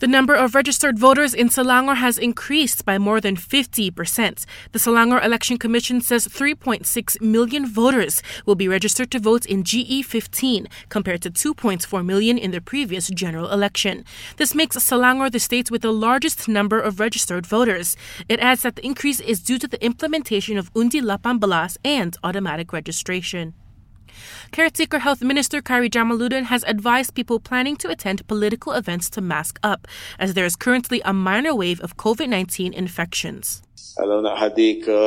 The number of registered voters in Selangor has increased by more than 50%. The Selangor Election Commission says 3.6 million voters will be registered to vote in GE15 compared to 2.4 million in the previous general election. This makes Selangor the state with the largest number of registered voters. It adds that the increase is due to the implementation of Undi 18 and automatic registration. Caretaker Health Minister Khairy Jamaluddin has advised people planning to attend political events to mask up, as there is currently a minor wave of COVID 19 infections. Kalau nak hadir ke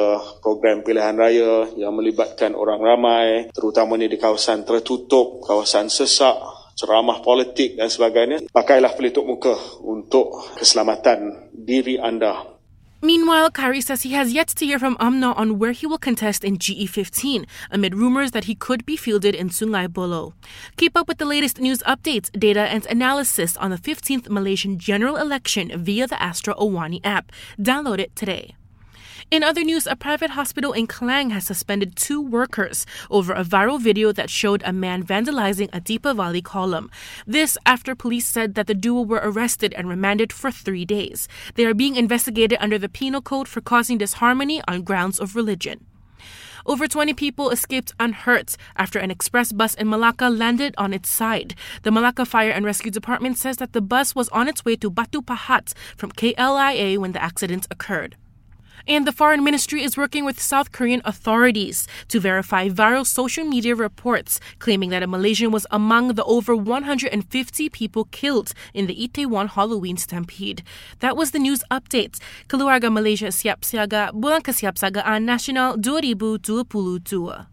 program pilihan raya yang melibatkan orang ramai, terutamanya di kawasan tertutup, kawasan sesak, ceramah politik dan sebagainya, pakailah pelitup muka untuk keselamatan diri anda Meanwhile, Khairy says he has yet to hear from UMNO on where he will contest in GE15, amid rumors that he could be fielded in Sungai Buloh. Keep up with the latest news updates, data, and analysis on the 15th Malaysian general election via the Astro Awani app. Download it today. In other news, a private hospital in Klang has suspended two workers over a viral video that showed a man vandalizing a Deepavali kolam. This after police said that the duo were arrested and remanded for three days. They are being investigated under the Penal Code for causing disharmony on grounds of religion. Over 20 people escaped unhurt after an express bus in Malacca landed on its side. The Malacca Fire and Rescue Department says that the bus was on its way to Batu Pahat from KLIA when the accident occurred. And the foreign ministry is working with South Korean authorities to verify viral social media reports claiming that a Malaysian was among the over 150 people killed in the Itaewon Halloween stampede. That was the news update. Keluarga Malaysia siap siaga bulan kesiapsiagaan nasional 2022.